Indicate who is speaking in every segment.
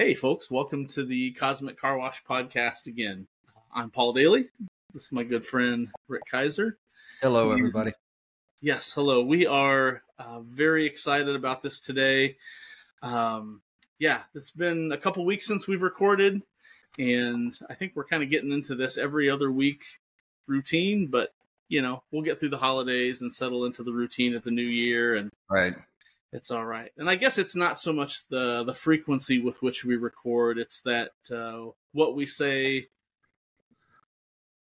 Speaker 1: Hey, folks, welcome to the Cosmic Car Wash podcast again. I'm Paul Daly. This is my good friend Rick Kaiser.
Speaker 2: Hello, everybody.
Speaker 1: Yes, hello. We are uh, very excited about this today. Um, yeah, it's been a couple weeks since we've recorded, and I think we're kind of getting into this every other week routine, but you know, we'll get through the holidays and settle into the routine of the new year and
Speaker 2: Right.
Speaker 1: It's all right. And I guess it's not so much the the frequency with which we record; it's that uh, what we say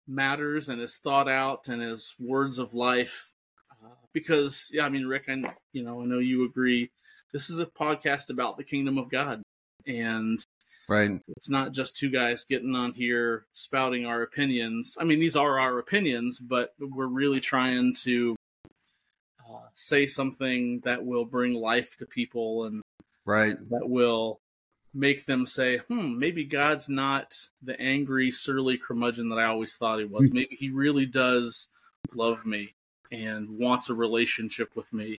Speaker 1: matters and is thought out and is words of life. Uh, because yeah, I mean, Rick, I you know I know you agree. This is a podcast about the kingdom of God, and
Speaker 2: Right.
Speaker 1: it's not just two guys getting on here spouting our opinions. I mean, these are our opinions, but we're really trying to say something that will bring life to people and
Speaker 2: Right.
Speaker 1: that will make them say, hmm, maybe God's not the angry, surly curmudgeon that I always thought he was. Maybe he really does love me and wants a relationship with me.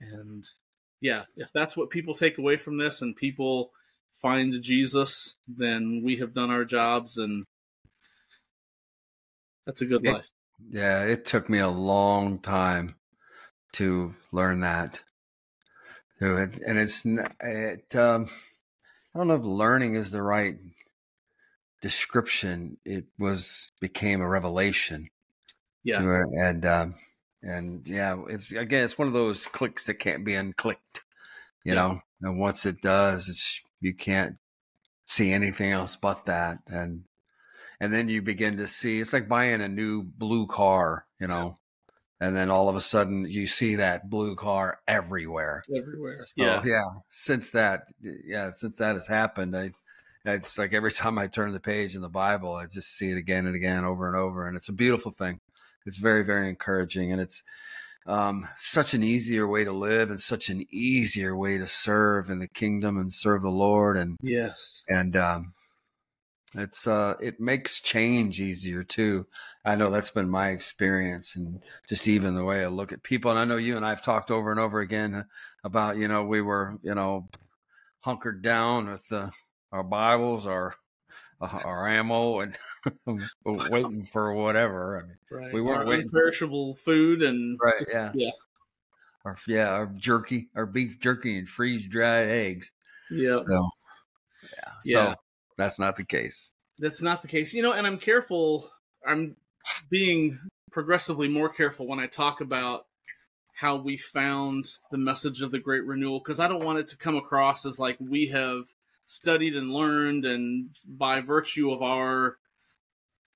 Speaker 1: And yeah, if that's what people take away from this and people find Jesus, then we have done our jobs and that's a good
Speaker 2: Yeah.
Speaker 1: life.
Speaker 2: Yeah. It took me a long time to learn that. So it, and it's it. Um, I don't know if learning is the right description. It was became a revelation.
Speaker 1: Yeah.
Speaker 2: and um, and yeah, it's again, it's one of those clicks that can't be unclicked. You
Speaker 1: Yeah.
Speaker 2: know, and once it does, it's you can't see anything else but that, and and then you begin to see. It's like buying a new blue car, you know, and then all of a sudden you see that blue car everywhere.
Speaker 1: Everywhere.
Speaker 2: So,
Speaker 1: yeah.
Speaker 2: yeah. Since that, yeah, since that has happened, I, it's like every time I turn the page in the Bible, I just see it again and again, over and over, and it's a beautiful thing. It's very, very encouraging, and it's um, such an easier way to live, and such an easier way to serve in the kingdom and serve the Lord, and
Speaker 1: Yes.
Speaker 2: and um, it's uh, it makes change easier too. I know that's been my experience, and just even the way I look at people. And I know you and I've talked over and over again about you know we were you know hunkered down with uh, our Bibles, our uh, our ammo, and waiting for whatever. I mean,
Speaker 1: Right.
Speaker 2: We weren't
Speaker 1: Our
Speaker 2: waiting for-
Speaker 1: perishable food and
Speaker 2: right? Yeah,
Speaker 1: Yeah.
Speaker 2: Our yeah, our jerky, our beef jerky, and freeze dried eggs.
Speaker 1: yeah.
Speaker 2: So yeah,
Speaker 1: Yeah.
Speaker 2: so that's not the case.
Speaker 1: that's not the case. You know, and I'm careful. I'm being progressively more careful when I talk about how we found the message of the great renewal because I don't want it to come across as like we have studied and learned and by virtue of our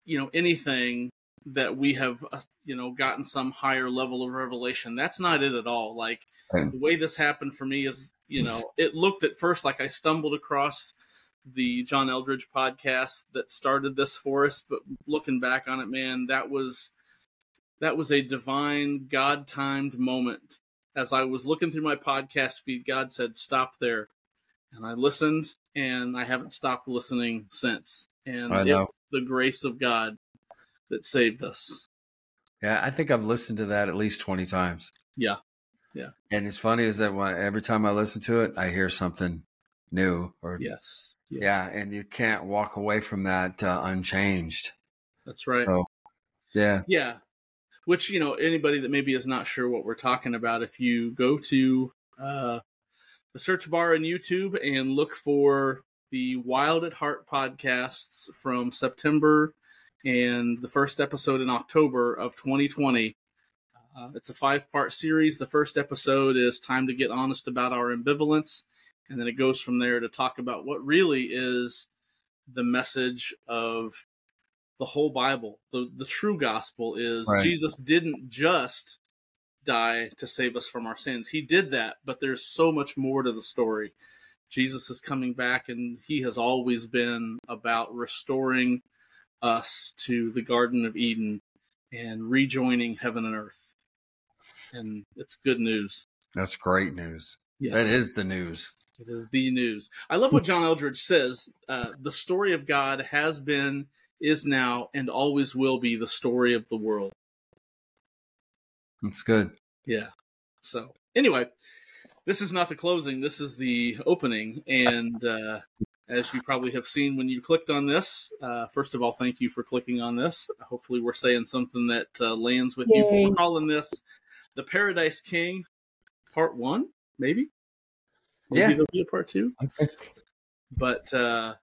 Speaker 1: you know anything that we have uh, you know gotten some higher level of revelation that's not it at all like the way this happened for me is you know it looked at first like i stumbled across the John Eldredge podcast that started this for us. But looking back on it, man, that was that was a divine, God timed moment. As I was looking through my podcast feed, God said, "Stop there," and I listened, and I haven't stopped listening since. And
Speaker 2: I know.
Speaker 1: it's the grace of God that saved us.
Speaker 2: Yeah, I think I've listened to that at least 20 times.
Speaker 1: Yeah. Yeah.
Speaker 2: And it's funny is that when every time I listen to it, I hear something new or
Speaker 1: Yes,
Speaker 2: yeah, and you can't walk away from that uh, unchanged.
Speaker 1: that's right.
Speaker 2: So, yeah.
Speaker 1: Yeah. Which, you know, anybody that maybe is not sure what we're talking about, if you go to uh, the search bar in YouTube and look for the Wild at Heart podcasts from September and the first episode in October of 2020. Uh, it's a five part series. The first episode is Time to Get Honest About Our Ambivalence. And then it goes from there to talk about what really is the message of the whole Bible. The the true gospel is
Speaker 2: Right.
Speaker 1: Jesus didn't just die to save us from our sins. He did that, but there's so much more to the story. Jesus is coming back and he has always been about restoring us to the garden of Eden and rejoining heaven and earth. And it's good news.
Speaker 2: That's great news.
Speaker 1: Yes.
Speaker 2: That is the news.
Speaker 1: It is the news. I love what John Eldredge says. Uh, the story of God has been, is now, and always will be the story of the world.
Speaker 2: That's good.
Speaker 1: Yeah. So, anyway, this is not the closing. This is the opening, and uh, as you probably have seen when you clicked on this, uh, first of all, thank you for clicking on this. Hopefully, we're saying something that uh, lands with Yay. you. We're calling this the Paradise King, Part One, maybe. Maybe yeah. there'll be a part two. Okay. But uh,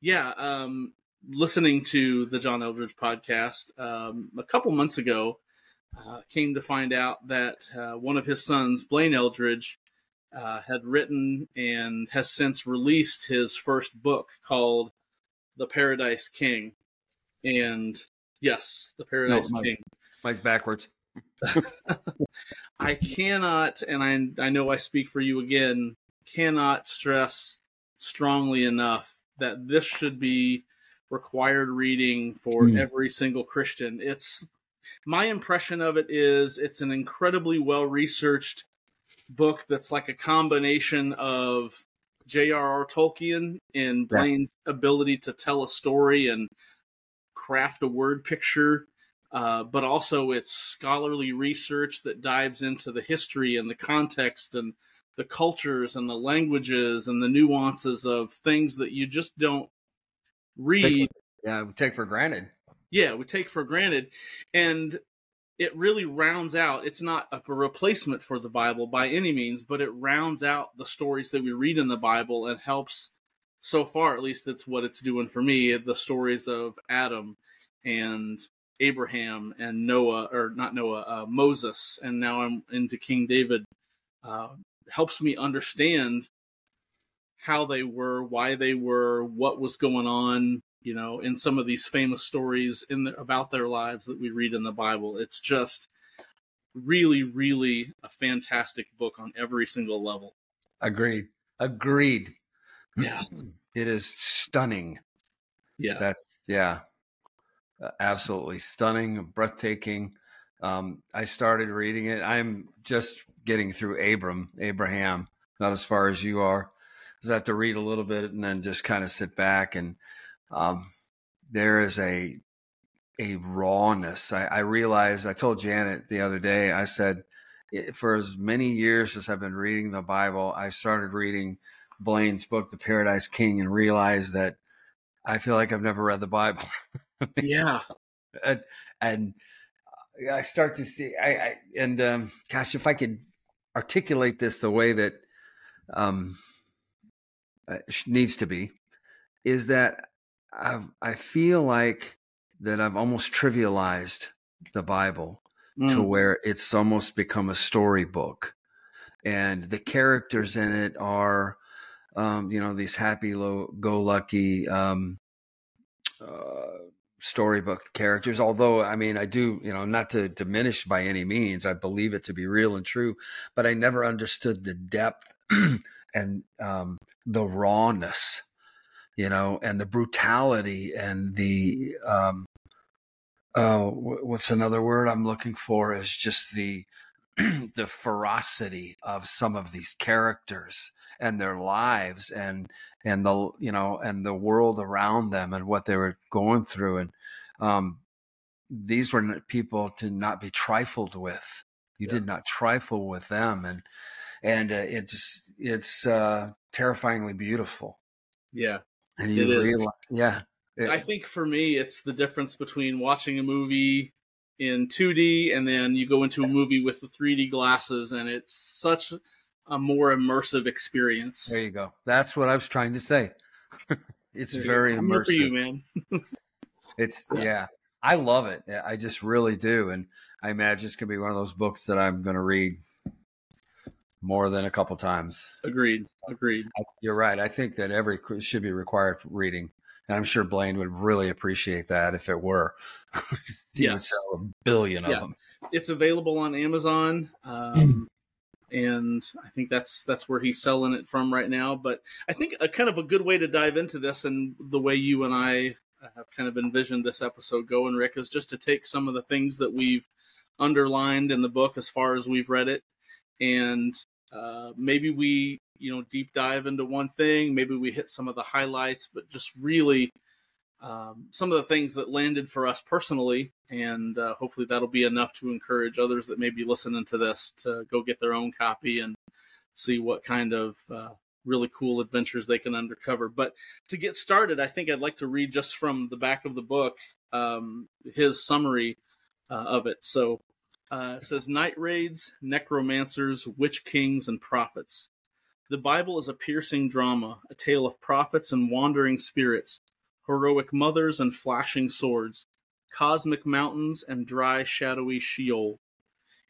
Speaker 1: yeah, um, listening to the John Eldredge podcast um, a couple months ago, uh, came to find out that uh, one of his sons, Blaine Eldredge, uh, had written and has since released his first book called The Paradise King. And yes, The Paradise no, King.
Speaker 2: Mike backwards.
Speaker 1: I cannot, and I, I know I speak for you again, cannot stress strongly enough that this should be required reading for mm. every single Christian. It's my impression of it is it's an incredibly well researched book that's like a combination of J.R.R. Tolkien and Blaine's yeah. ability to tell a story and craft a word picture, uh, but also it's scholarly research that dives into the history and the context and the cultures and the languages and the nuances of things that you just don't read.
Speaker 2: Take, yeah, take for granted.
Speaker 1: Yeah, we take for granted. And it really rounds out it's not a replacement for the bible by any means but it rounds out the stories that we read in the bible and helps so far at least it's what it's doing for me the stories of adam and abraham and noah or not noah uh, moses and now i'm into king david uh, helps me understand how they were why they were what was going on you know, in some of these famous stories in the, about their lives that we read in the Bible. It's just really, really a fantastic book on every single level.
Speaker 2: Agreed. Agreed.
Speaker 1: Yeah.
Speaker 2: It is stunning.
Speaker 1: Yeah.
Speaker 2: That's, yeah. Uh, absolutely stunning, breathtaking. Um, I started reading it. I'm just getting through Abram, Abraham, not as far as you are. Because I have to read a little bit and then just kind of sit back and um, there is a a rawness. I, I realized. I told Janet the other day. I said, for as many years as I've been reading the Bible, I started reading Blaine's book, The Paradise King, and realized that I feel like I've never read the Bible.
Speaker 1: yeah,
Speaker 2: and, and I start to see. I, I and um, gosh, if I could articulate this the way that um, needs to be, is that I, I feel like that I've almost trivialized the Bible mm. to where it's almost become a storybook, and the characters in it are, um, you know, these happy low go lucky. um, uh, storybook characters. Although, I mean, I do, you know, not to diminish by any means, I believe it to be real and true, but I never understood the depth and um, the rawness you know, and the brutality and the um, uh, what's another word I'm looking for is just the the ferocity of some of these characters and their lives and and the you know and the world around them and what they were going through and um, these were people to not be trifled with. You yes. did not trifle with them, and and uh, it's it's uh, terrifyingly beautiful.
Speaker 1: Yeah,
Speaker 2: and you realize, yeah.
Speaker 1: It, I think for me, it's the difference between watching a movie in 2D and then you go into a movie with the 3D glasses, and it's such a more immersive experience.
Speaker 2: There you go. That's what I was trying to say. it's there very immersive. for
Speaker 1: you, man.
Speaker 2: it's yeah. I love it. I just really do, and I imagine it's gonna be one of those books that I'm gonna read more than a couple times.
Speaker 1: Agreed. Agreed.
Speaker 2: You're right. I think that every should be required for reading. And I'm sure Blaine would really appreciate that if it were. See yes. sell a billion yeah. of them.
Speaker 1: It's available on Amazon. Um, and I think that's that's where he's selling it from right now. But I think a kind of a good way to dive into this and the way you and I have kind of envisioned this episode going, Rick, is just to take some of the things that we've underlined in the book as far as we've read it and uh, maybe we you know deep dive into one thing maybe we hit some of the highlights but just really um, some of the things that landed for us personally and uh, hopefully that'll be enough to encourage others that may be listening to this to go get their own copy and see what kind of uh, really cool adventures they can undercover. But to get started, I think I'd like to read just from the back of the book um, his summary uh, of it. So uh, it says Night raids, necromancers, witch kings, and prophets. The Bible is a piercing drama, a tale of prophets and wandering spirits, heroic mothers and flashing swords, cosmic mountains and dry, shadowy Sheol.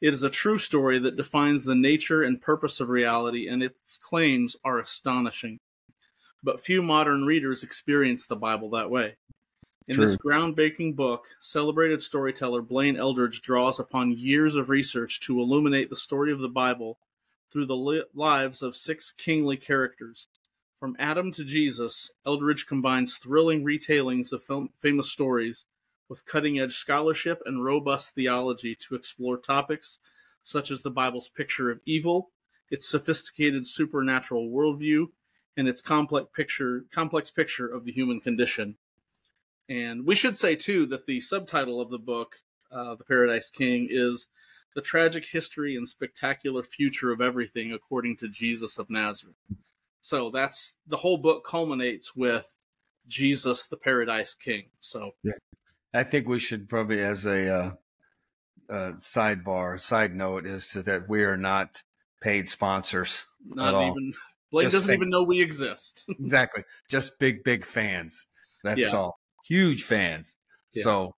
Speaker 1: It is a true story that defines the nature and purpose of reality, and its claims are astonishing. But few modern readers experience the Bible that way. In True. this groundbreaking book, celebrated storyteller Blaine Eldredge draws upon years of research to illuminate the story of the Bible through the li- lives of six kingly characters. From Adam to Jesus, Eldredge combines thrilling retellings of fam- famous stories with cutting edge scholarship and robust theology to explore topics such as the Bible's picture of evil, its sophisticated supernatural worldview, and its complex picture, complex picture of the human condition. And we should say, too, that the subtitle of the book, uh, The Paradise King, is The Tragic History and Spectacular Future of Everything According to Jesus of Nazareth. So that's the whole book culminates with Jesus, the Paradise King. So
Speaker 2: yeah. I think we should probably, as a uh, uh, sidebar, side note, is that we are not paid sponsors.
Speaker 1: Not even Blaine doesn't fan- even know we exist.
Speaker 2: exactly, just big, big fans. That's yeah. all huge fans. Yeah. So,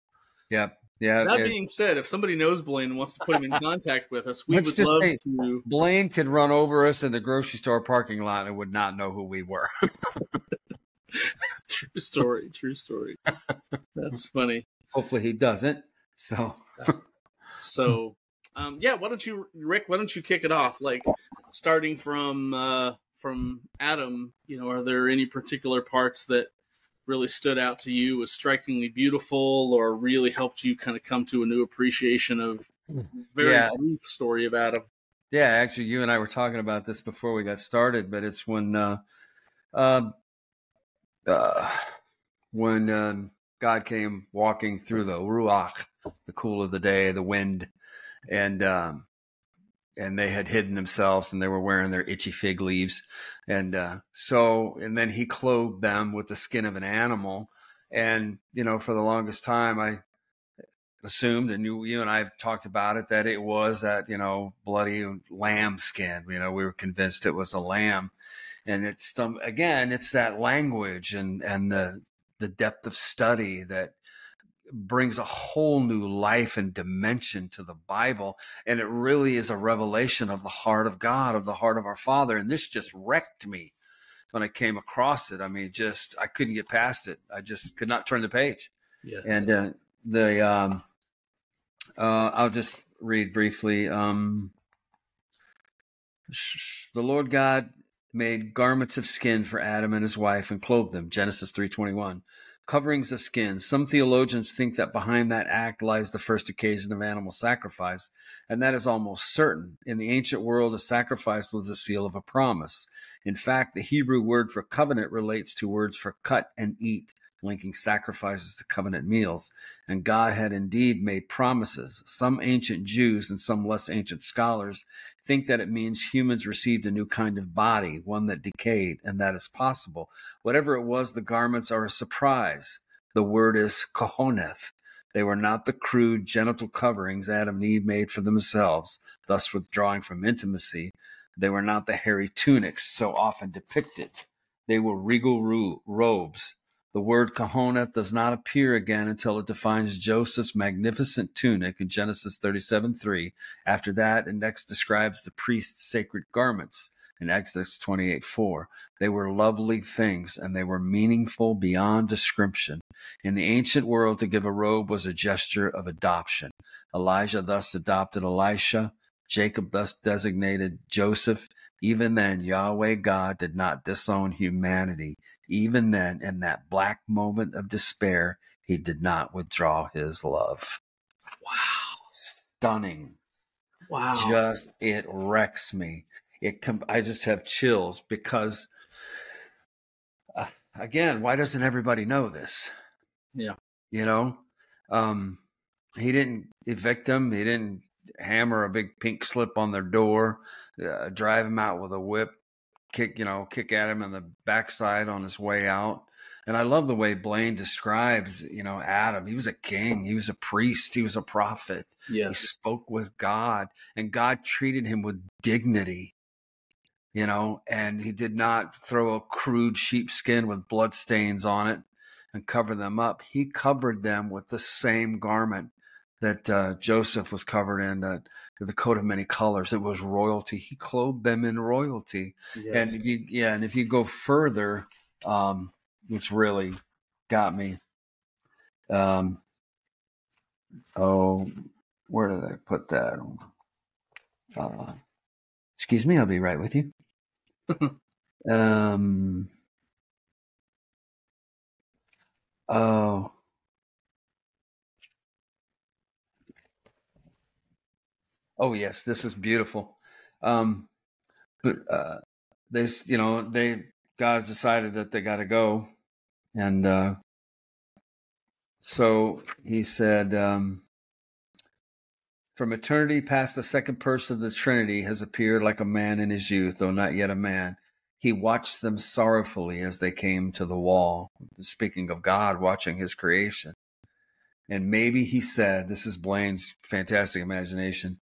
Speaker 2: yeah, yeah.
Speaker 1: That being said, if somebody knows Blaine and wants to put him in contact with us, we would love to.
Speaker 2: Blaine could run over us in the grocery store parking lot and would not know who we were.
Speaker 1: true story. True story. That's funny.
Speaker 2: Hopefully, he doesn't. So,
Speaker 1: so, um, yeah. Why don't you, Rick? Why don't you kick it off? Like, starting from uh, from Adam. You know, are there any particular parts that really stood out to you was strikingly beautiful or really helped you kind of come to a new appreciation of very yeah. brief story of Adam?
Speaker 2: Yeah, actually, you and I were talking about this before we got started, but it's when uh, uh, uh, when um, God came walking through the ruach, the cool of the day, the wind, and um, and they had hidden themselves and they were wearing their itchy fig leaves. And uh, so and then he clothed them with the skin of an animal. And you know for the longest time i assumed and you, you and i have talked about it that it was that you know bloody lamb skin. You know we were convinced it was a lamb. And it's again it's that language and and the the depth of study that brings a whole new life and dimension to the Bible. And it really is a revelation of the heart of God, of the heart of our Father. And this just wrecked me when I came across it. I mean, just, I couldn't get past it. I just could not turn the page. Yes. And uh, the, um, uh, I'll just read briefly. Um, the Lord God made garments of skin for Adam and his wife and clothed them. Genesis 321 coverings of skin. Some theologians think that behind that act lies the first occasion of animal sacrifice, and that is almost certain. In the ancient world, a sacrifice was the seal of a promise. In fact, the Hebrew word for covenant relates to words for cut and eat, linking sacrifices to covenant meals. And God had indeed made promises. Some ancient Jews and some less ancient scholars think that it means humans received a new kind of body, one that decayed, and that is possible. Whatever it was, the garments are a surprise. The word is kohoneth. They were not the crude genital coverings Adam and Eve made for themselves, thus withdrawing from intimacy. They were not the hairy tunics so often depicted. They were regal ro- robes the word kahoneth does not appear again until it defines Joseph's magnificent tunic in Genesis 37 3. After that, it next describes the priest's sacred garments in Exodus 28 4. They were lovely things and they were meaningful beyond description. In the ancient world, to give a robe was a gesture of adoption. Elijah thus adopted Elisha. Jacob thus designated Joseph. Even then, Yahweh God did not disown humanity. Even then, in that black moment of despair, he did not withdraw his love.
Speaker 1: Wow.
Speaker 2: Stunning.
Speaker 1: Wow.
Speaker 2: Just, it wrecks me. It com- I just have chills because, uh, again, why doesn't everybody know this?
Speaker 1: Yeah.
Speaker 2: You know, um, he didn't evict him. He didn't hammer a big pink slip on their door, uh, drive him out with a whip, kick you know kick at him in the backside on his way out. And I love the way Blaine describes, you know, Adam. He was a king. He was a priest. He was a prophet.
Speaker 1: Yes.
Speaker 2: He spoke with God, and God treated him with dignity you know, and he did not throw a crude sheepskin with blood stains on it and cover them up. He covered them with the same garment that uh, Joseph was covered in, uh, the coat of many colors. It was royalty. He clothed them in royalty. Yes. And if you, yeah, and if you go further, um, which really got me, um, oh, where did I put that? Uh, excuse me, I'll be right with you. um. Oh. Oh yes, this is beautiful. Um, but uh, they, you know, they God's decided that they got to go, and uh, so He said, um, from eternity past, the second person of the Trinity has appeared like a man in his youth, though not yet a man. He watched them sorrowfully as they came to the wall. Speaking of God watching his creation. And maybe he said, This is Blaine's fantastic imagination,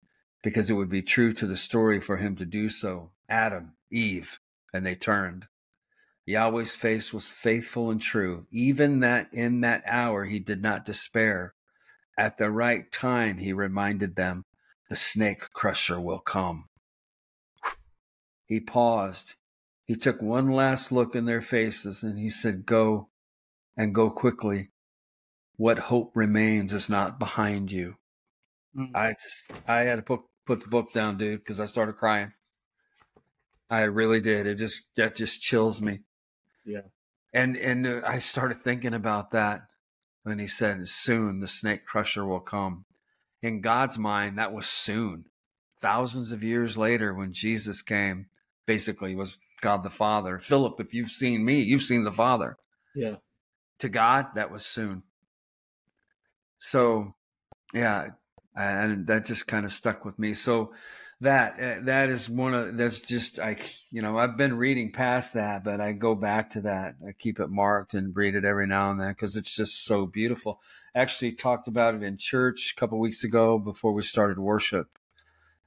Speaker 2: because it would be true to the story for him to do so. Adam, Eve, and they turned. Yahweh's face was faithful and true. Even that in that hour he did not despair. At the right time, he reminded them, the snake crusher will come. He paused. He took one last look in their faces and he said, Go and go quickly. What hope remains is not behind you. Mm. I just, I had to put, put the book down, dude, because I started crying. I really did. It just, that just chills me.
Speaker 1: Yeah.
Speaker 2: And, and uh, I started thinking about that when he said, Soon the snake crusher will come. In God's mind, that was soon. Thousands of years later, when Jesus came, basically was God the Father. Philip, if you've seen me, you've seen the Father.
Speaker 1: Yeah.
Speaker 2: To God, that was soon. So, yeah, and that just kind of stuck with me. So, that eh, that is one of that's just I you know I've been reading past that, but I go back to that. I keep it marked and read it every now and then because it's just so beautiful. Actually, talked about it in church a couple weeks ago before we started worship,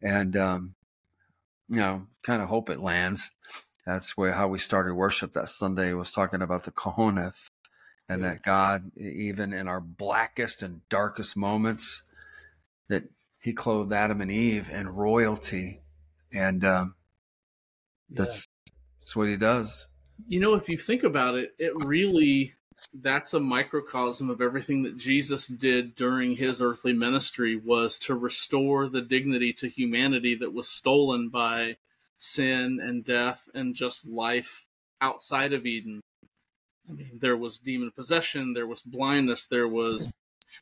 Speaker 2: and um, you know, kind of hope it lands. That's where how we started worship that Sunday was talking about the Kohoneth and that God, even in our blackest and darkest moments, that he clothed Adam and Eve in royalty, and um, that's yeah. that's what he does.
Speaker 1: You know, if you think about it, it really that's a microcosm of everything that Jesus did during his earthly ministry was to restore the dignity to humanity that was stolen by sin and death and just life outside of Eden. I mean, there was demon possession, there was blindness, there was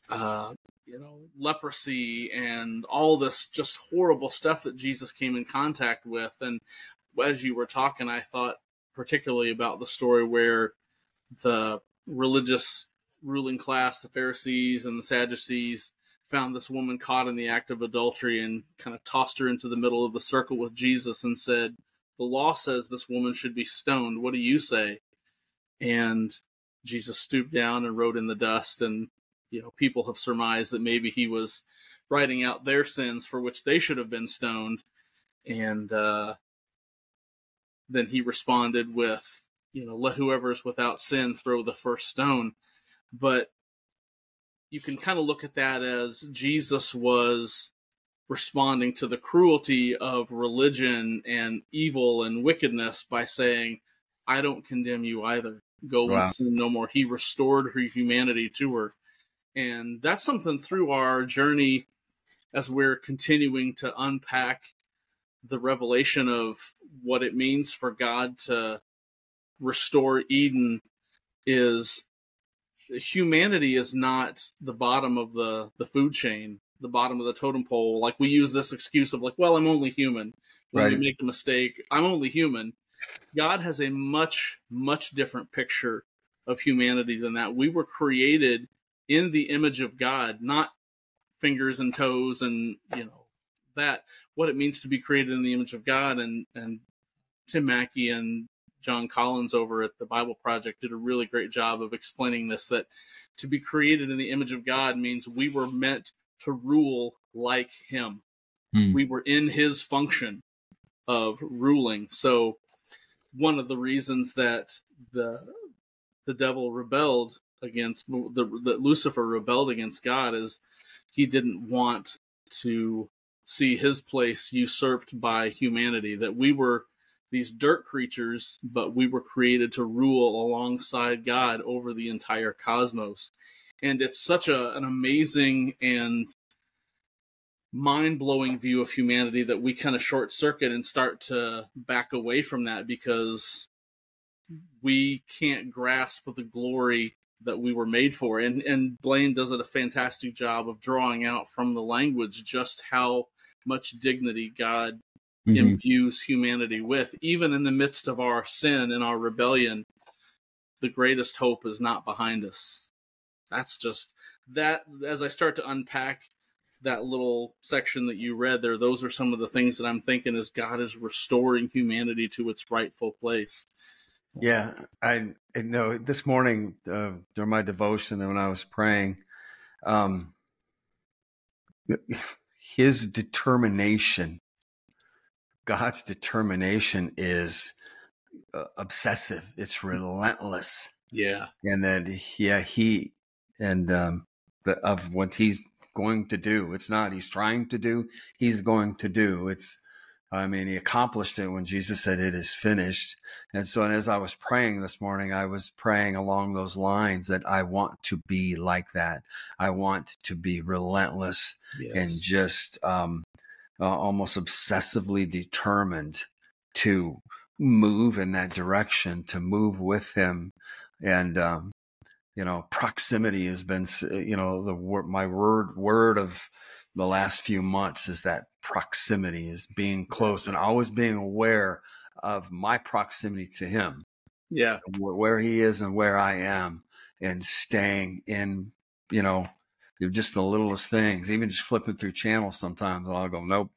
Speaker 1: uh, you know, leprosy and all this just horrible stuff that Jesus came in contact with. And as you were talking, I thought particularly about the story where the religious ruling class, the Pharisees and the Sadducees, found this woman caught in the act of adultery and kind of tossed her into the middle of the circle with Jesus and said, The law says this woman should be stoned. What do you say? And Jesus stooped down and wrote in the dust and you know people have surmised that maybe he was writing out their sins for which they should have been stoned. And uh, then he responded with you know let whoever is without sin throw the first stone. But you can kind of look at that as jesus was responding to the cruelty of religion and evil and wickedness by saying i don't condemn you either. Go wow. and sin no more. He restored her humanity to her and that's something through our journey as we're continuing to unpack the revelation of what it means for God to restore Eden is humanity is not the bottom of the the food chain, the bottom of the totem pole. Like we use this excuse of like, well, I'm only human. When right. we make a mistake, I'm only human. God has a much much different picture of humanity than that. We were created in the image of God, not fingers and toes and you know that, what it means to be created in the image of God. And, and Tim Mackie and Jon Collins over at the Bible Project did a really great job of explaining this that to be created in the image of God means we were meant to rule like Him. Hmm. We were in His function of ruling. So, one of the reasons that the the devil rebelled against the that Lucifer rebelled against God is he didn't want to see his place usurped by humanity. That we were these dirt creatures, but we were created to rule alongside God over the entire cosmos. And it's such a, an amazing and mind blowing view of humanity that we kind of short circuit and start to back away from that because we can't grasp the glory that we were made for. And and Blaine does it a fantastic job of drawing out from the language just how much dignity God mm-hmm. imbues humanity with, even in the midst of our sin and our rebellion. The greatest hope is not behind us. That's just that. As I start to unpack that little section that you read there, those are some of the things that I'm thinking as God is restoring humanity to its rightful place.
Speaker 2: Yeah, I, I know this morning uh, during my devotion and when I was praying, um, his determination God's determination is uh, obsessive. It's relentless.
Speaker 1: Yeah.
Speaker 2: And that, yeah, he, and um, the, of what he's going to do. It's not he's trying to do, he's going to do. It's, I mean, he accomplished it when Jesus said it is finished. And so, and as I was praying this morning, I was praying along those lines that I want to be like that. I want to be relentless yes. and just, um, uh, almost obsessively determined to move in that direction, to move with him. And, um, you know, proximity has been, you know, the my word, word of the last few months is that proximity is being close and always being aware of my proximity to him.
Speaker 1: Yeah.
Speaker 2: Where he is and where I am and staying in, you know, just the littlest things, even just flipping through channels sometimes, and I'll go, nope,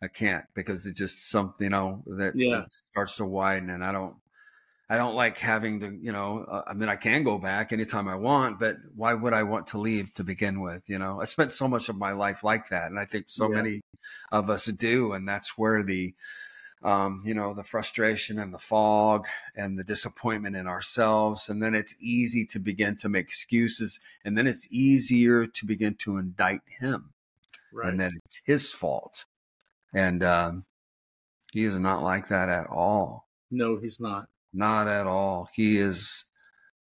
Speaker 2: I can't because it's just something, you know, that
Speaker 1: yeah.
Speaker 2: starts to widen, and I don't, I don't like having to, you know, uh, I mean, I can go back anytime I want, but why would I want to leave to begin with? You know, I spent so much of my life like that, and I think so yeah. many of us do, and that's where the um, you know, the frustration and the fog and the disappointment in ourselves. And then it's easy to begin to make excuses. And then it's easier to begin to indict him. Right. And that it's his fault. And um, he is not like that at all.
Speaker 1: No, he's not.
Speaker 2: Not at all. He is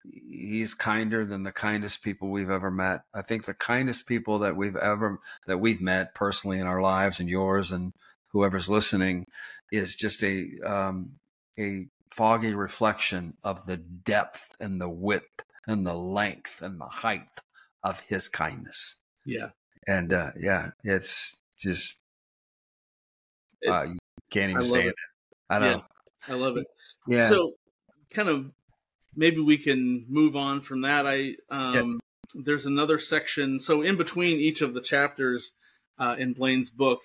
Speaker 2: he's kinder than the kindest people we've ever met. I think the kindest people that we've ever that we've met personally in our lives and yours and whoever's listening is just a um, a foggy reflection of the depth and the width and the length and the height of his kindness.
Speaker 1: Yeah.
Speaker 2: And uh, yeah, it's just it, uh, you can't even stand it. it. I know.
Speaker 1: Yeah, I love it. Yeah. So, kind of, maybe we can move on from that. I um, yes. there's another section. So, in between each of the chapters uh, in Blaine's book,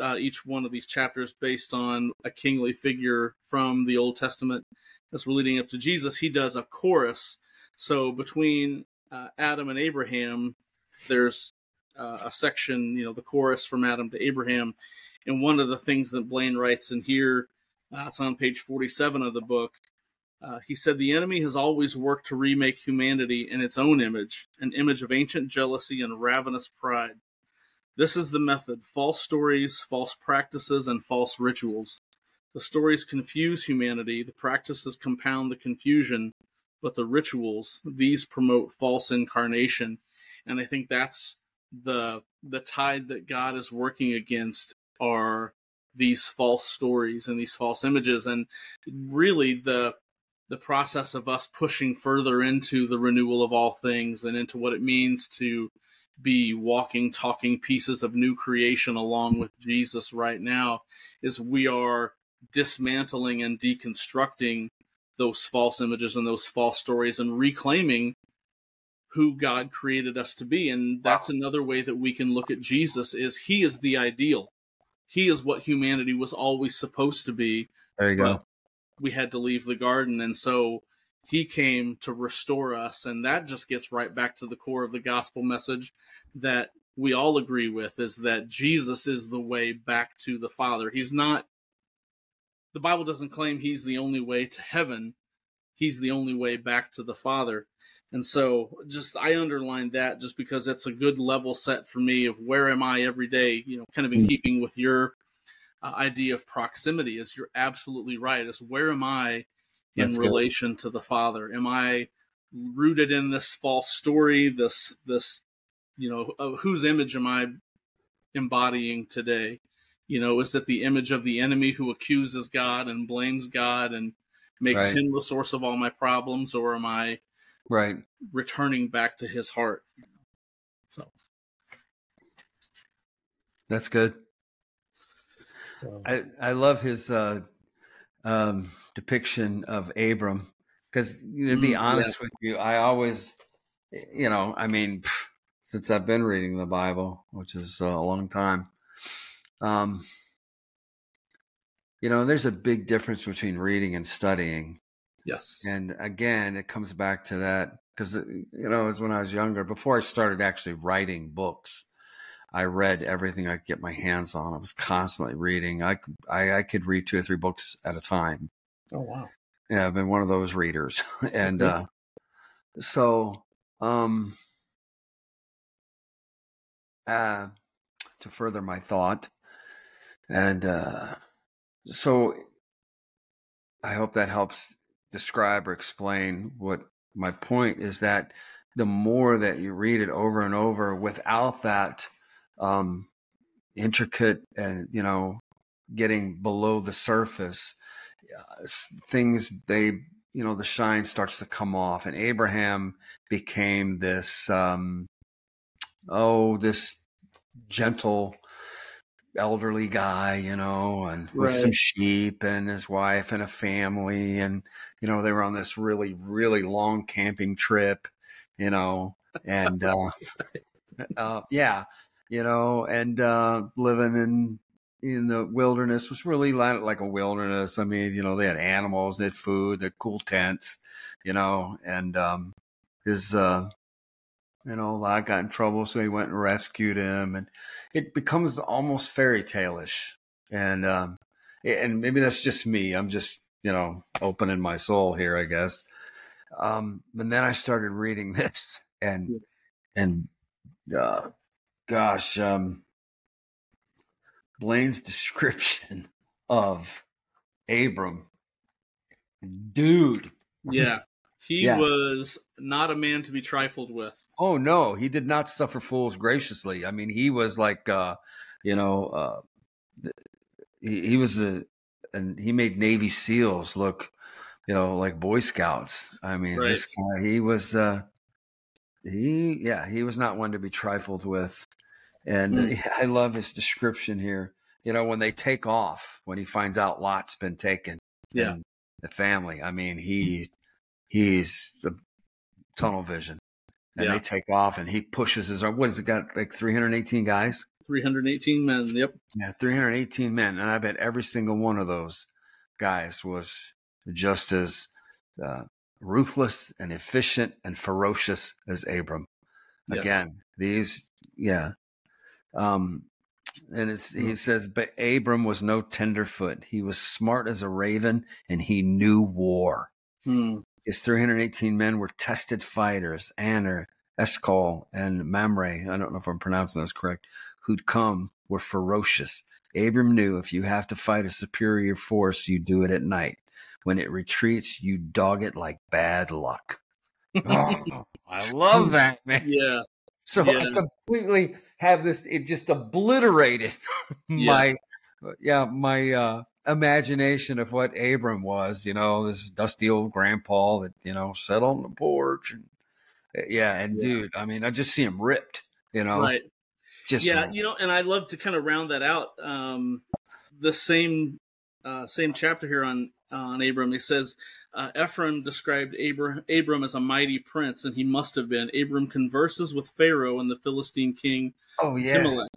Speaker 1: uh, each one of these chapters based on a kingly figure from the Old Testament as we're leading up to Jesus. He does a chorus. So between uh, Adam and Abraham, there's uh, a section, you know, the chorus from Adam to Abraham. And one of the things that Blaine writes in here, it's on page 47 of the book. Uh, he said, The enemy has always worked to remake humanity in its own image, an image of ancient jealousy and ravenous pride. This is the method false stories, false practices, and false rituals. The stories confuse humanity, the practices compound the confusion, but the rituals, these promote false incarnation. And I think that's the the tide that God is working against are these false stories and these false images and really the the process of us pushing further into the renewal of all things and into what it means to be walking talking pieces of new creation along with Jesus right now is we are dismantling and deconstructing those false images and those false stories and reclaiming who God created us to be and that's wow. another way that we can look at Jesus is he is the ideal he is what humanity was always supposed to be.
Speaker 2: There you go.
Speaker 1: We had to leave the garden, and so he came to restore us, and that just gets right back to the core of the gospel message that we all agree with is that Jesus is the way back to the Father. He's not the Bible doesn't claim he's the only way to heaven. He's the only way back to the Father. And so just I underline that just because it's a good level set for me of where am I every day, you know, kind of in mm-hmm. keeping with your uh, idea of proximity is you're absolutely right. Is where am I in That's relation good. to the Father? Am I rooted in this false story, this this you know, uh, whose image am I embodying today? You know, is it the image of the enemy who accuses God and blames God and makes right. him the source of all my problems, or am I
Speaker 2: right
Speaker 1: returning back to his heart? So
Speaker 2: that's good. So I I love his uh, um, depiction of Abram because you know, to be mm, honest yeah. with you, I always, you know, I mean. Since I've been reading the Bible, which is uh, a long time. Um, you know, there's a big difference between reading and studying.
Speaker 1: Yes.
Speaker 2: And again, it comes back to that because, uh, you know, as when I was younger, before I started actually writing books, I read everything I could get my hands on. I was constantly reading. I, I, I could read two or three books at a time.
Speaker 1: Oh, wow.
Speaker 2: Yeah, I've been one of those readers. and mm-hmm. uh, so, um, uh, to further my thought. And uh, so I hope that helps describe or explain what my point is that the more that you read it over and over without that um, intricate and, you know, getting below the surface, uh, things they, you know, the shine starts to come off. And Abraham became this um, oh, this gentle elderly guy, you know, and with some sheep and his wife and a family. And, you know, they were on this really, really long camping trip, you know, and, uh, uh yeah, you know, and, uh, living in, in the wilderness was really like a wilderness. I mean, you know, they had animals, they had food, they had cool tents, you know, and, um, his, uh, you know, I got in trouble, so he went and rescued him, and it becomes almost fairy tale-ish. And um, and maybe that's just me. I'm just you know opening my soul here, I guess. Um, and then I started reading this, and and uh, gosh, um, Blaine's description of Abram, dude.
Speaker 1: Yeah, he yeah. was not a man to be trifled with.
Speaker 2: Oh no, he did not suffer fools graciously. I mean, he was like, uh, you know, uh, he, he was a, and he made Navy SEALs look, you know, like Boy Scouts. I mean, right. this guy, he was, uh, he, yeah, he was not one to be trifled with. And mm. I love his description here. You know, when they take off, when he finds out Lot's been taken,
Speaker 1: yeah,
Speaker 2: the family. I mean, he, he's the tunnel vision and yeah. they take off and he pushes his what has it got like 318 guys
Speaker 1: 318 men yep
Speaker 2: yeah 318 men and i bet every single one of those guys was just as uh, ruthless and efficient and ferocious as abram yes. again these yeah um and it's, he mm. says, but Abram was no tenderfoot. He was smart as a raven and he knew war.
Speaker 1: Hmm.
Speaker 2: His 318 men were tested fighters, Aner, Eshcol, and Mamre. I don't know if I'm pronouncing those correct. Who'd come were ferocious. Abram knew if you have to fight a superior force, you do it at night. When it retreats, you dog it like bad luck. oh, I love that, man.
Speaker 1: Yeah.
Speaker 2: So yeah. I completely have this, it just obliterated my, yeah, my, uh, imagination of what Abram was, you know, this dusty old grandpa that, you know, sat on the porch. And, yeah. And yeah. dude, I mean, I just see him ripped, you know.
Speaker 1: Right. Just yeah, you know, and I love to kind of round that out. Um, the same uh, same chapter here on on Abram. He says uh, Ephraim described Abram, Abram as a mighty prince, and he must have been. Abram converses with Pharaoh and the Philistine king.
Speaker 2: Oh yes.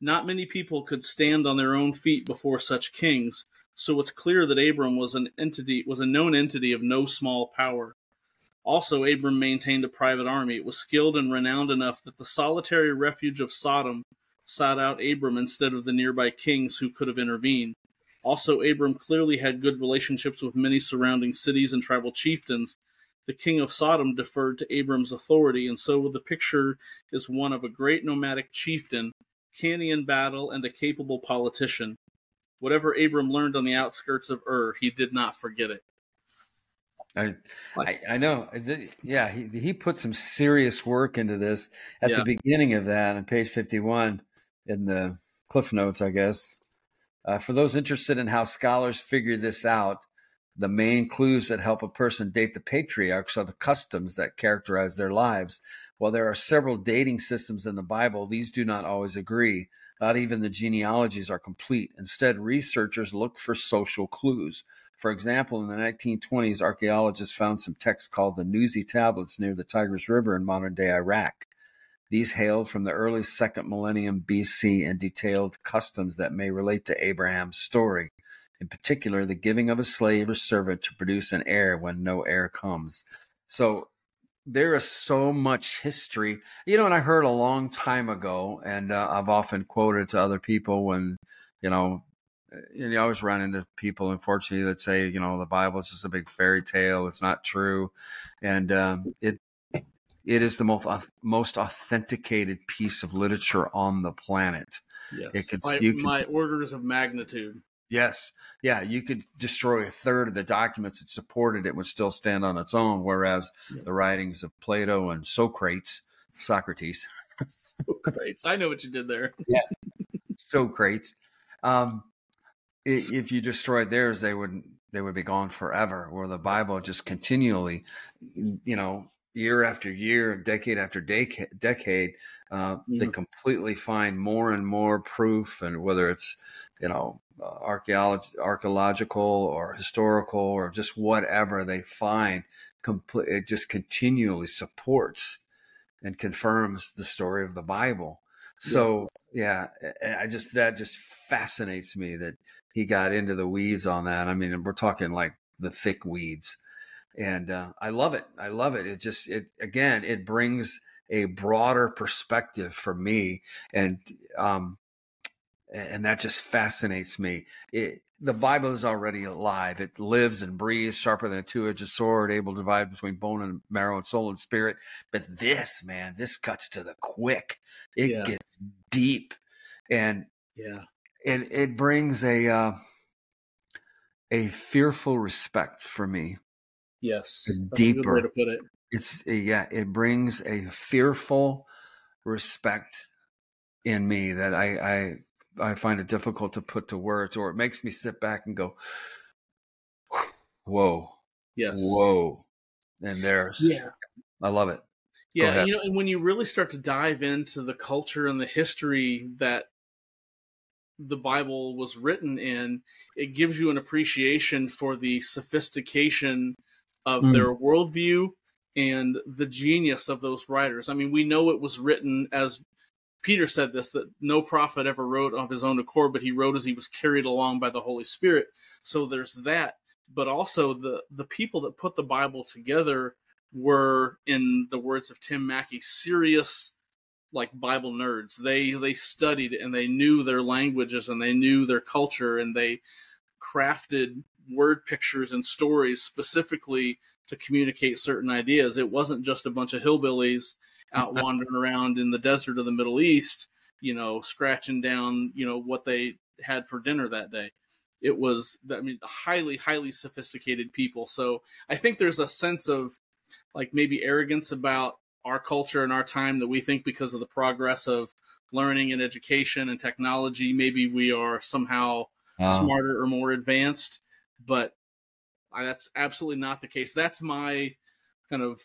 Speaker 1: Not many people could stand on their own feet before such kings, so it's clear that Abram was an entity was a known entity of no small power. Also, Abram maintained a private army. It was skilled and renowned enough that the solitary refuge of Sodom sought out Abram instead of the nearby kings who could have intervened. Also, Abram clearly had good relationships with many surrounding cities and tribal chieftains. The king of Sodom deferred to Abram's authority, and so the picture is one of a great nomadic chieftain, canny in battle, and a capable politician. Whatever Abram learned on the outskirts of Ur, he did not forget it.
Speaker 2: I, I, I know. Yeah, he he put some serious work into this at yeah. the beginning of that on page fifty one in the cliff notes, I guess. Uh, for those interested in how scholars figure this out, the main clues that help a person date the patriarchs are the customs that characterize their lives. While there are several dating systems in the Bible, these do not always agree. Not even the genealogies are complete. Instead, researchers look for social clues. For example, in the 1920s, archaeologists found some texts called the Nuzi tablets near the Tigris River in modern day Iraq. These hailed from the early second millennium BC and detailed customs that may relate to Abraham's story, in particular, the giving of a slave or servant to produce an heir when no heir comes. So there is so much history. You know, and I heard a long time ago, and uh, I've often quoted to other people when, you know, you always run into people, unfortunately, that say, you know, the Bible is just a big fairy tale. It's not true, and um, it it is the most most authenticated piece of literature on the planet.
Speaker 1: Yes, it could, my, you can, my orders of magnitude.
Speaker 2: Yes, yeah, you could destroy a third of the documents that supported it would still stand on its own, whereas yeah. the writings of Plato and Socrates, Socrates,
Speaker 1: Socrates, I know what you did there.
Speaker 2: yeah, Socrates. Um, if you destroyed theirs, they would they would be gone forever. Where the Bible just continually, you know, year after year, decade after decade, decade uh, mm-hmm. they completely find more and more proof, and whether it's you know uh, archaeology, archaeological or historical or just whatever they find, complete it just continually supports and confirms the story of the Bible. So yeah, I just that just fascinates me that he got into the weeds on that. I mean, we're talking like the thick weeds, and uh, I love it. I love it. It just it again it brings a broader perspective for me, and um, and that just fascinates me. It, the Bible is already alive. It lives and breathes, sharper than a two-edged sword, able to divide between bone and marrow and soul and spirit. But this, man, this cuts to the quick. It yeah. gets deep, and
Speaker 1: yeah,
Speaker 2: it it brings a uh, a fearful respect for me.
Speaker 1: Yes, a deeper. way to put it.
Speaker 2: It's eh, yeah, it brings a fearful respect in me that I I I find it difficult to put to words, or it makes me sit back and go, "Whoa,
Speaker 1: yes,
Speaker 2: whoa," and there's yeah, I love it.
Speaker 1: Yeah, you know, and when you really start to dive into the culture and the history that the Bible was written in, it gives you an appreciation for the sophistication of mm. their worldview and the genius of those writers. I mean, we know it was written as Peter said this that no prophet ever wrote of his own accord, but he wrote as he was carried along by the Holy Spirit. So there's that, but also the the people that put the Bible together were, in the words of Tim Mackie, serious like Bible nerds. They they studied and they knew their languages and they knew their culture and they crafted word pictures and stories specifically to communicate certain ideas. It wasn't just a bunch of hillbillies out wandering around in the desert of the Middle East, you know, scratching down, you know, what they had for dinner that day. It was, I mean, highly, highly sophisticated people. So I think there's a sense of like maybe arrogance about our culture and our time that we think because of the progress of learning and education and technology, maybe we are somehow smarter or more advanced. But that's absolutely not the case. That's my kind of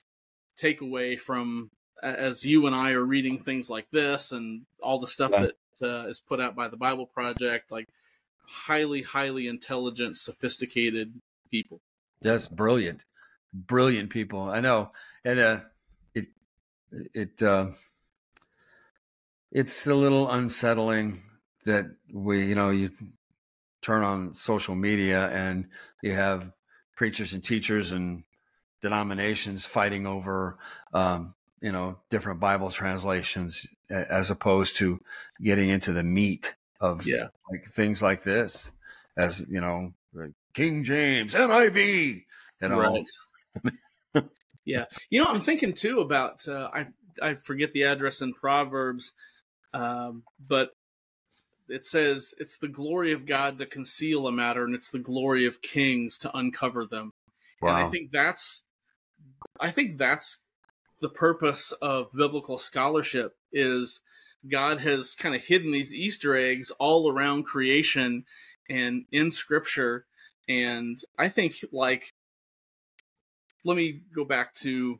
Speaker 1: takeaway from as you and I are reading things like this and all the stuff yeah. that uh, is put out by the Bible Project, like highly, highly intelligent, sophisticated people.
Speaker 2: Yes, brilliant, brilliant people. I know, and uh, it it uh, it's a little unsettling that we, you know, you turn on social media and you have preachers and teachers and denominations fighting over, um, you know, different Bible translations as opposed to getting into the meat of
Speaker 1: Yeah.
Speaker 2: like things like this, as you know, like King James, NIV, know,
Speaker 1: Right. yeah. You know, I'm thinking too about uh, I I forget the address in Proverbs, um, but it says it's the glory of God to conceal a matter, and it's the glory of kings to uncover them. wow. And I think that's I think that's the purpose of biblical scholarship is God has kind of hidden these Easter eggs all around creation and in scripture. And I think like let me go back to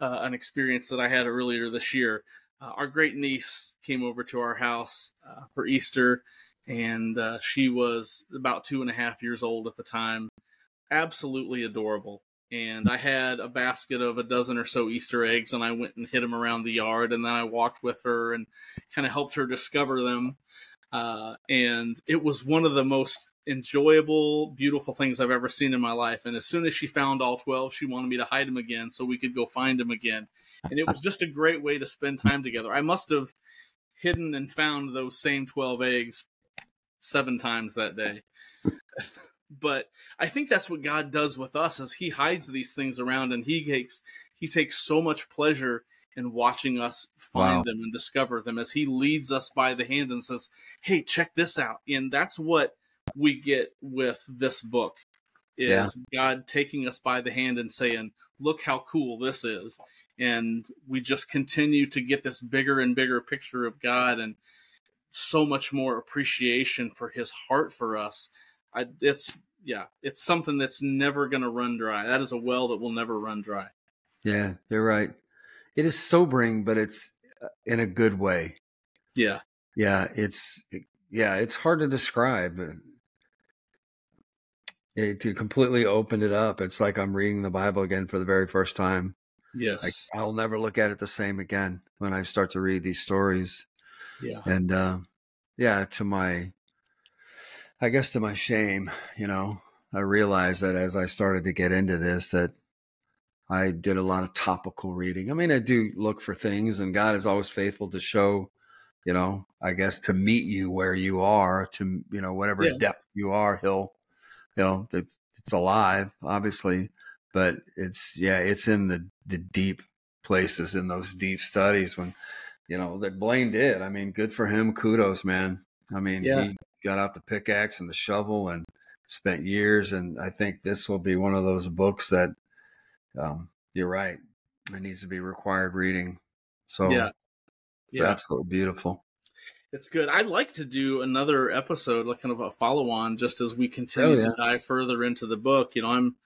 Speaker 1: uh, an experience that I had earlier this year. Uh, our great niece came over to our house uh, for Easter, and uh, she was about two and a half years old at the time. Absolutely adorable. And I had a basket of a dozen or so Easter eggs, and I went and hid them around the yard. And then I walked with her and kind of helped her discover them. Uh, and it was one of the most enjoyable, beautiful things I've ever seen in my life. And as soon as she found all 12, she wanted me to hide them again so we could go find them again. And it was just a great way to spend time together. I must have hidden and found those same 12 eggs seven times that day. but I think that's what God does with us is he hides these things around and he takes he takes so much pleasure in watching us find
Speaker 2: Wow.
Speaker 1: them and discover them as he leads us by the hand and says, "Hey, check this out." And that's what we get with this book is God taking us by the hand and saying, "Look how cool this is." And we just continue to get this bigger and bigger picture of God and so much more appreciation for his heart for us. I, it's yeah, it's something that's never going to run dry. That is a well that will never run dry.
Speaker 2: yeah, you're right. It is sobering, but it's uh, in a good way.
Speaker 1: Yeah,
Speaker 2: Yeah, it's yeah, it's hard to describe. It, to completely open it up, it's like I'm reading the Bible again for the very first time. Like
Speaker 1: yes,
Speaker 2: I'll never look at it the same again when I start to read these stories.
Speaker 1: yeah,
Speaker 2: And uh, yeah, to my, I guess to my shame, you know, I realized that as I started to get into this, that I did a lot of topical reading. I mean, I do look for things, and God is always faithful to show, you know, I guess to meet you where you are, to you know whatever
Speaker 1: Yeah.
Speaker 2: depth you are, He'll, you know, it's it's alive, obviously, but it's yeah, it's in the the deep places in those deep studies when you know that Blaine did. I mean, good for him. Kudos, man. I mean,
Speaker 1: Yeah.
Speaker 2: he got out the pickaxe and the shovel and spent years. And I think this will be one of those books that um, you're right. It needs to be required reading. So
Speaker 1: yeah,
Speaker 2: it's
Speaker 1: yeah.
Speaker 2: absolutely beautiful.
Speaker 1: It's good. I'd like to do another episode, like kind of a follow on, just as we continue
Speaker 2: Oh,
Speaker 1: to dive further into the book. You know, I'm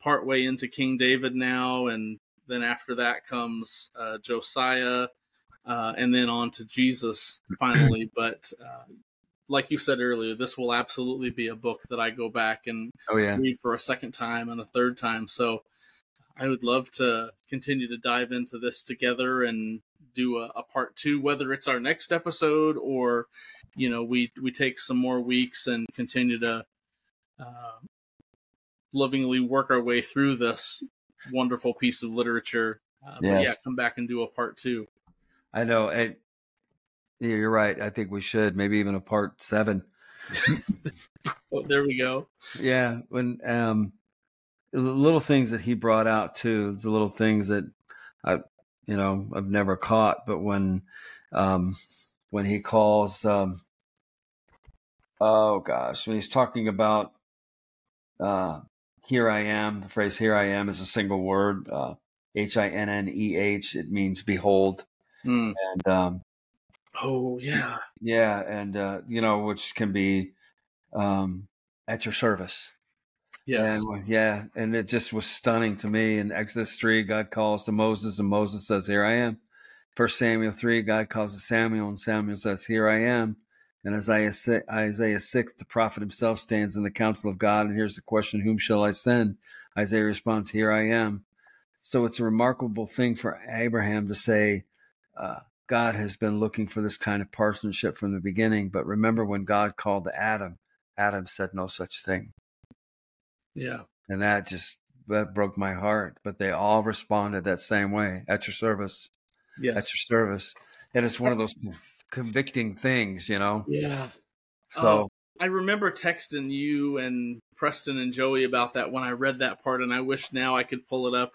Speaker 1: partway into King David now, and then after that comes uh, Josiah, uh, and then on to Jesus finally. but uh, like you said earlier, this will absolutely be a book that I go back and
Speaker 2: Oh yeah,
Speaker 1: read for a second time and a third time. So I would love to continue to dive into this together and do a, a part two, whether it's our next episode or, you know, we we take some more weeks and continue to uh, lovingly work our way through this wonderful piece of literature. Uh, But yeah, come back and do a part two.
Speaker 2: I know. And yeah, you're right. I think we should maybe even a part seven.
Speaker 1: Oh, there we go.
Speaker 2: Yeah, when um, the little things that he brought out too, the little things that I, you know, I've never caught, but when, um, when he calls, um, oh gosh, when he's talking about, uh, here I am, the phrase "here I am" is a single word, uh, H I N N E H. It means behold,
Speaker 1: Hmm.
Speaker 2: and um,
Speaker 1: Oh yeah,
Speaker 2: yeah, and uh, you know, which can be um, at your service.
Speaker 1: Yes,
Speaker 2: And yeah, and it just was stunning to me. In Exodus 3, God calls to Moses, and Moses says, Here I am. First Samuel 3, God calls to Samuel, and Samuel says, Here I am. And Isaiah, si- Isaiah 6, the prophet himself stands in the council of God, and here's the question Whom shall I send? Isaiah responds, Here I am. So it's a remarkable thing for Abraham to say, uh, God has been looking for this kind of partnership from the beginning. But remember when God called to Adam, Adam said no such thing.
Speaker 1: Yeah.
Speaker 2: And that just that broke my heart. But they all responded that same way at your service.
Speaker 1: Yes.
Speaker 2: At your service. And it's one of those convicting things, you know?
Speaker 1: Yeah.
Speaker 2: So
Speaker 1: Oh, I remember texting you and Preston and Joey about that when I read that part, and I wish now I could pull it up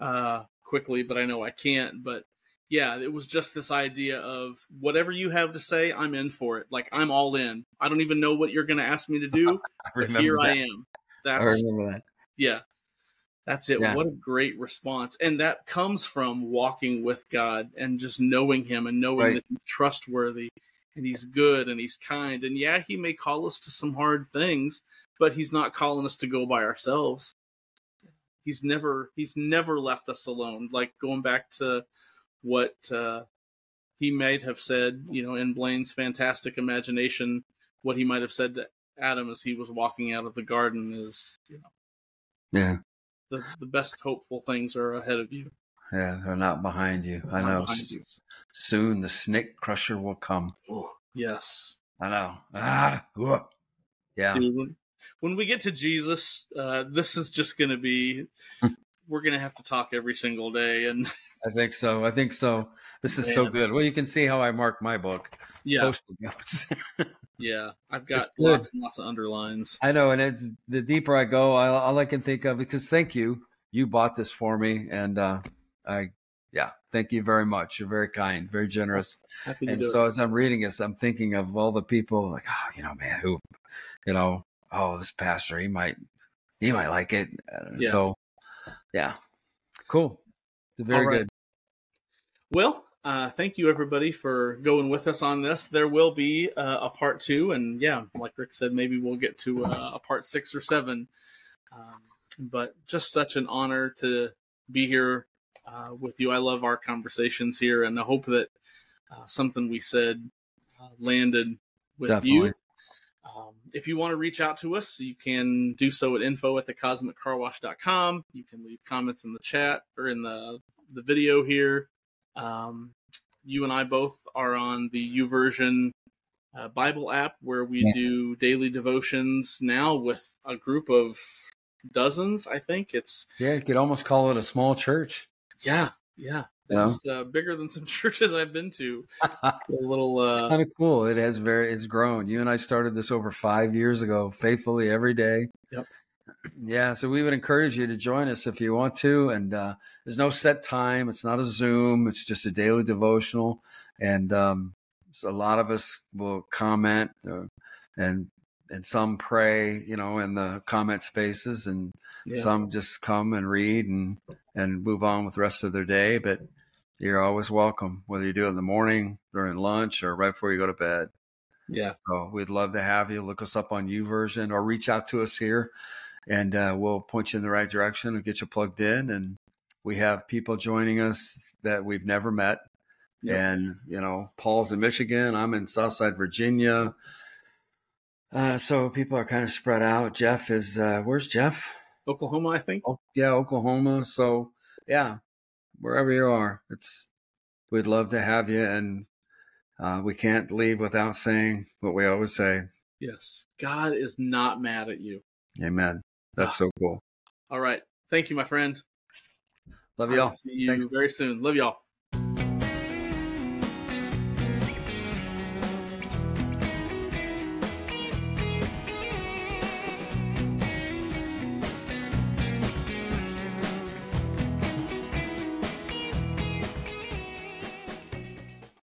Speaker 1: uh, quickly, but I know I can't. But yeah, it was just this idea of whatever you have to say, I'm in for it. Like I'm all in. I don't even know what you're going to ask me to do, but here
Speaker 2: that.
Speaker 1: I am.
Speaker 2: I
Speaker 1: That's
Speaker 2: remember that.
Speaker 1: yeah. That's it.
Speaker 2: Yeah.
Speaker 1: What a great response. And that comes from walking with God and just knowing Him and knowing
Speaker 2: Right.
Speaker 1: that He's trustworthy and He's good and He's kind. And yeah, He may call us to some hard things, but He's not calling us to go by ourselves. He's never He's never left us alone. Like going back to what uh, He might have said, you know, in Blaine's fantastic imagination, what He might have said to Adam as he was walking out of the garden is, you know
Speaker 2: Yeah.
Speaker 1: the, the best hopeful things are ahead of you.
Speaker 2: Yeah. They're not behind you. I know.
Speaker 1: You.
Speaker 2: Soon the snake crusher will come.
Speaker 1: Yes,
Speaker 2: I know. Ah, whoa. yeah.
Speaker 1: dude. When, we get to Jesus, uh, this is just going to be. we're going to have to talk every single day, and
Speaker 2: I think so. I think so. This is so good. Well, you can see how I mark my book.
Speaker 1: yeah,
Speaker 2: Post-it notes.
Speaker 1: yeah. I've got lots and lots of underlines.
Speaker 2: I know, and it, the deeper I go, I, all I can think of because thank you, you bought this for me, and uh, I, yeah, thank you very much. You're very kind, very generous. And so
Speaker 1: it.
Speaker 2: as I'm reading this, I'm thinking of all the people, like, oh, you know, man, who, you know, oh, this pastor, he might, he might like it. Uh,
Speaker 1: Yeah.
Speaker 2: So, yeah, cool, very
Speaker 1: All right.
Speaker 2: good.
Speaker 1: Well, uh, thank you everybody for going with us on this. There will be uh, a part two, and yeah, like Rick said, maybe we'll get to uh, a part six or seven. Um, but just such an honor to be here uh, with you. I love our conversations here, and I hope that uh, something we said uh, landed with
Speaker 2: Definitely.
Speaker 1: you. Um, if you want to reach out to us, you can do so at info at thecosmiccarwash.com. You can leave comments in the chat or in the, the video here. Um, you and I both are on the YouVersion uh, Bible app where we
Speaker 2: Yeah.
Speaker 1: do daily devotions now with a group of dozens, I think. It's,
Speaker 2: Yeah, you could almost call it a small church.
Speaker 1: yeah, yeah. It's uh, bigger than some churches I've been to. A little,
Speaker 2: It's
Speaker 1: uh,
Speaker 2: kind of cool. It has very, it's grown. You and I started this over five years ago, faithfully every day.
Speaker 1: Yep.
Speaker 2: Yeah, so we would encourage you to join us if you want to. And uh, there's no set time. It's not a Zoom. It's just a daily devotional. And um, so a lot of us will comment, uh, and and some pray, you know, in the comment spaces, and
Speaker 1: yeah.
Speaker 2: some just come and read and and move on with the rest of their day. But you're always welcome, whether you do it in the morning, during lunch, or right before you go to bed.
Speaker 1: yeah.
Speaker 2: So we'd love to have you. Look us up on YouVersion or reach out to us here, and uh, we'll point you in the right direction and get you plugged in. And we have people joining us that we've never met.
Speaker 1: Yep.
Speaker 2: And you know, Paul's in Michigan. I'm in Southside Virginia. Uh, so people are kind of spread out. Jeff is uh, where's Jeff?
Speaker 1: Oklahoma, I think.
Speaker 2: Oh, yeah, Oklahoma. So yeah, wherever you are, it's we'd love to have you, and uh, we can't leave without saying what we always say.
Speaker 1: Yes. God is not mad at you.
Speaker 2: Amen. That's so cool.
Speaker 1: All right. Thank you, my friend.
Speaker 2: Love
Speaker 1: I will
Speaker 2: y'all.
Speaker 1: See you
Speaker 2: Thanks.
Speaker 1: very soon. Love y'all.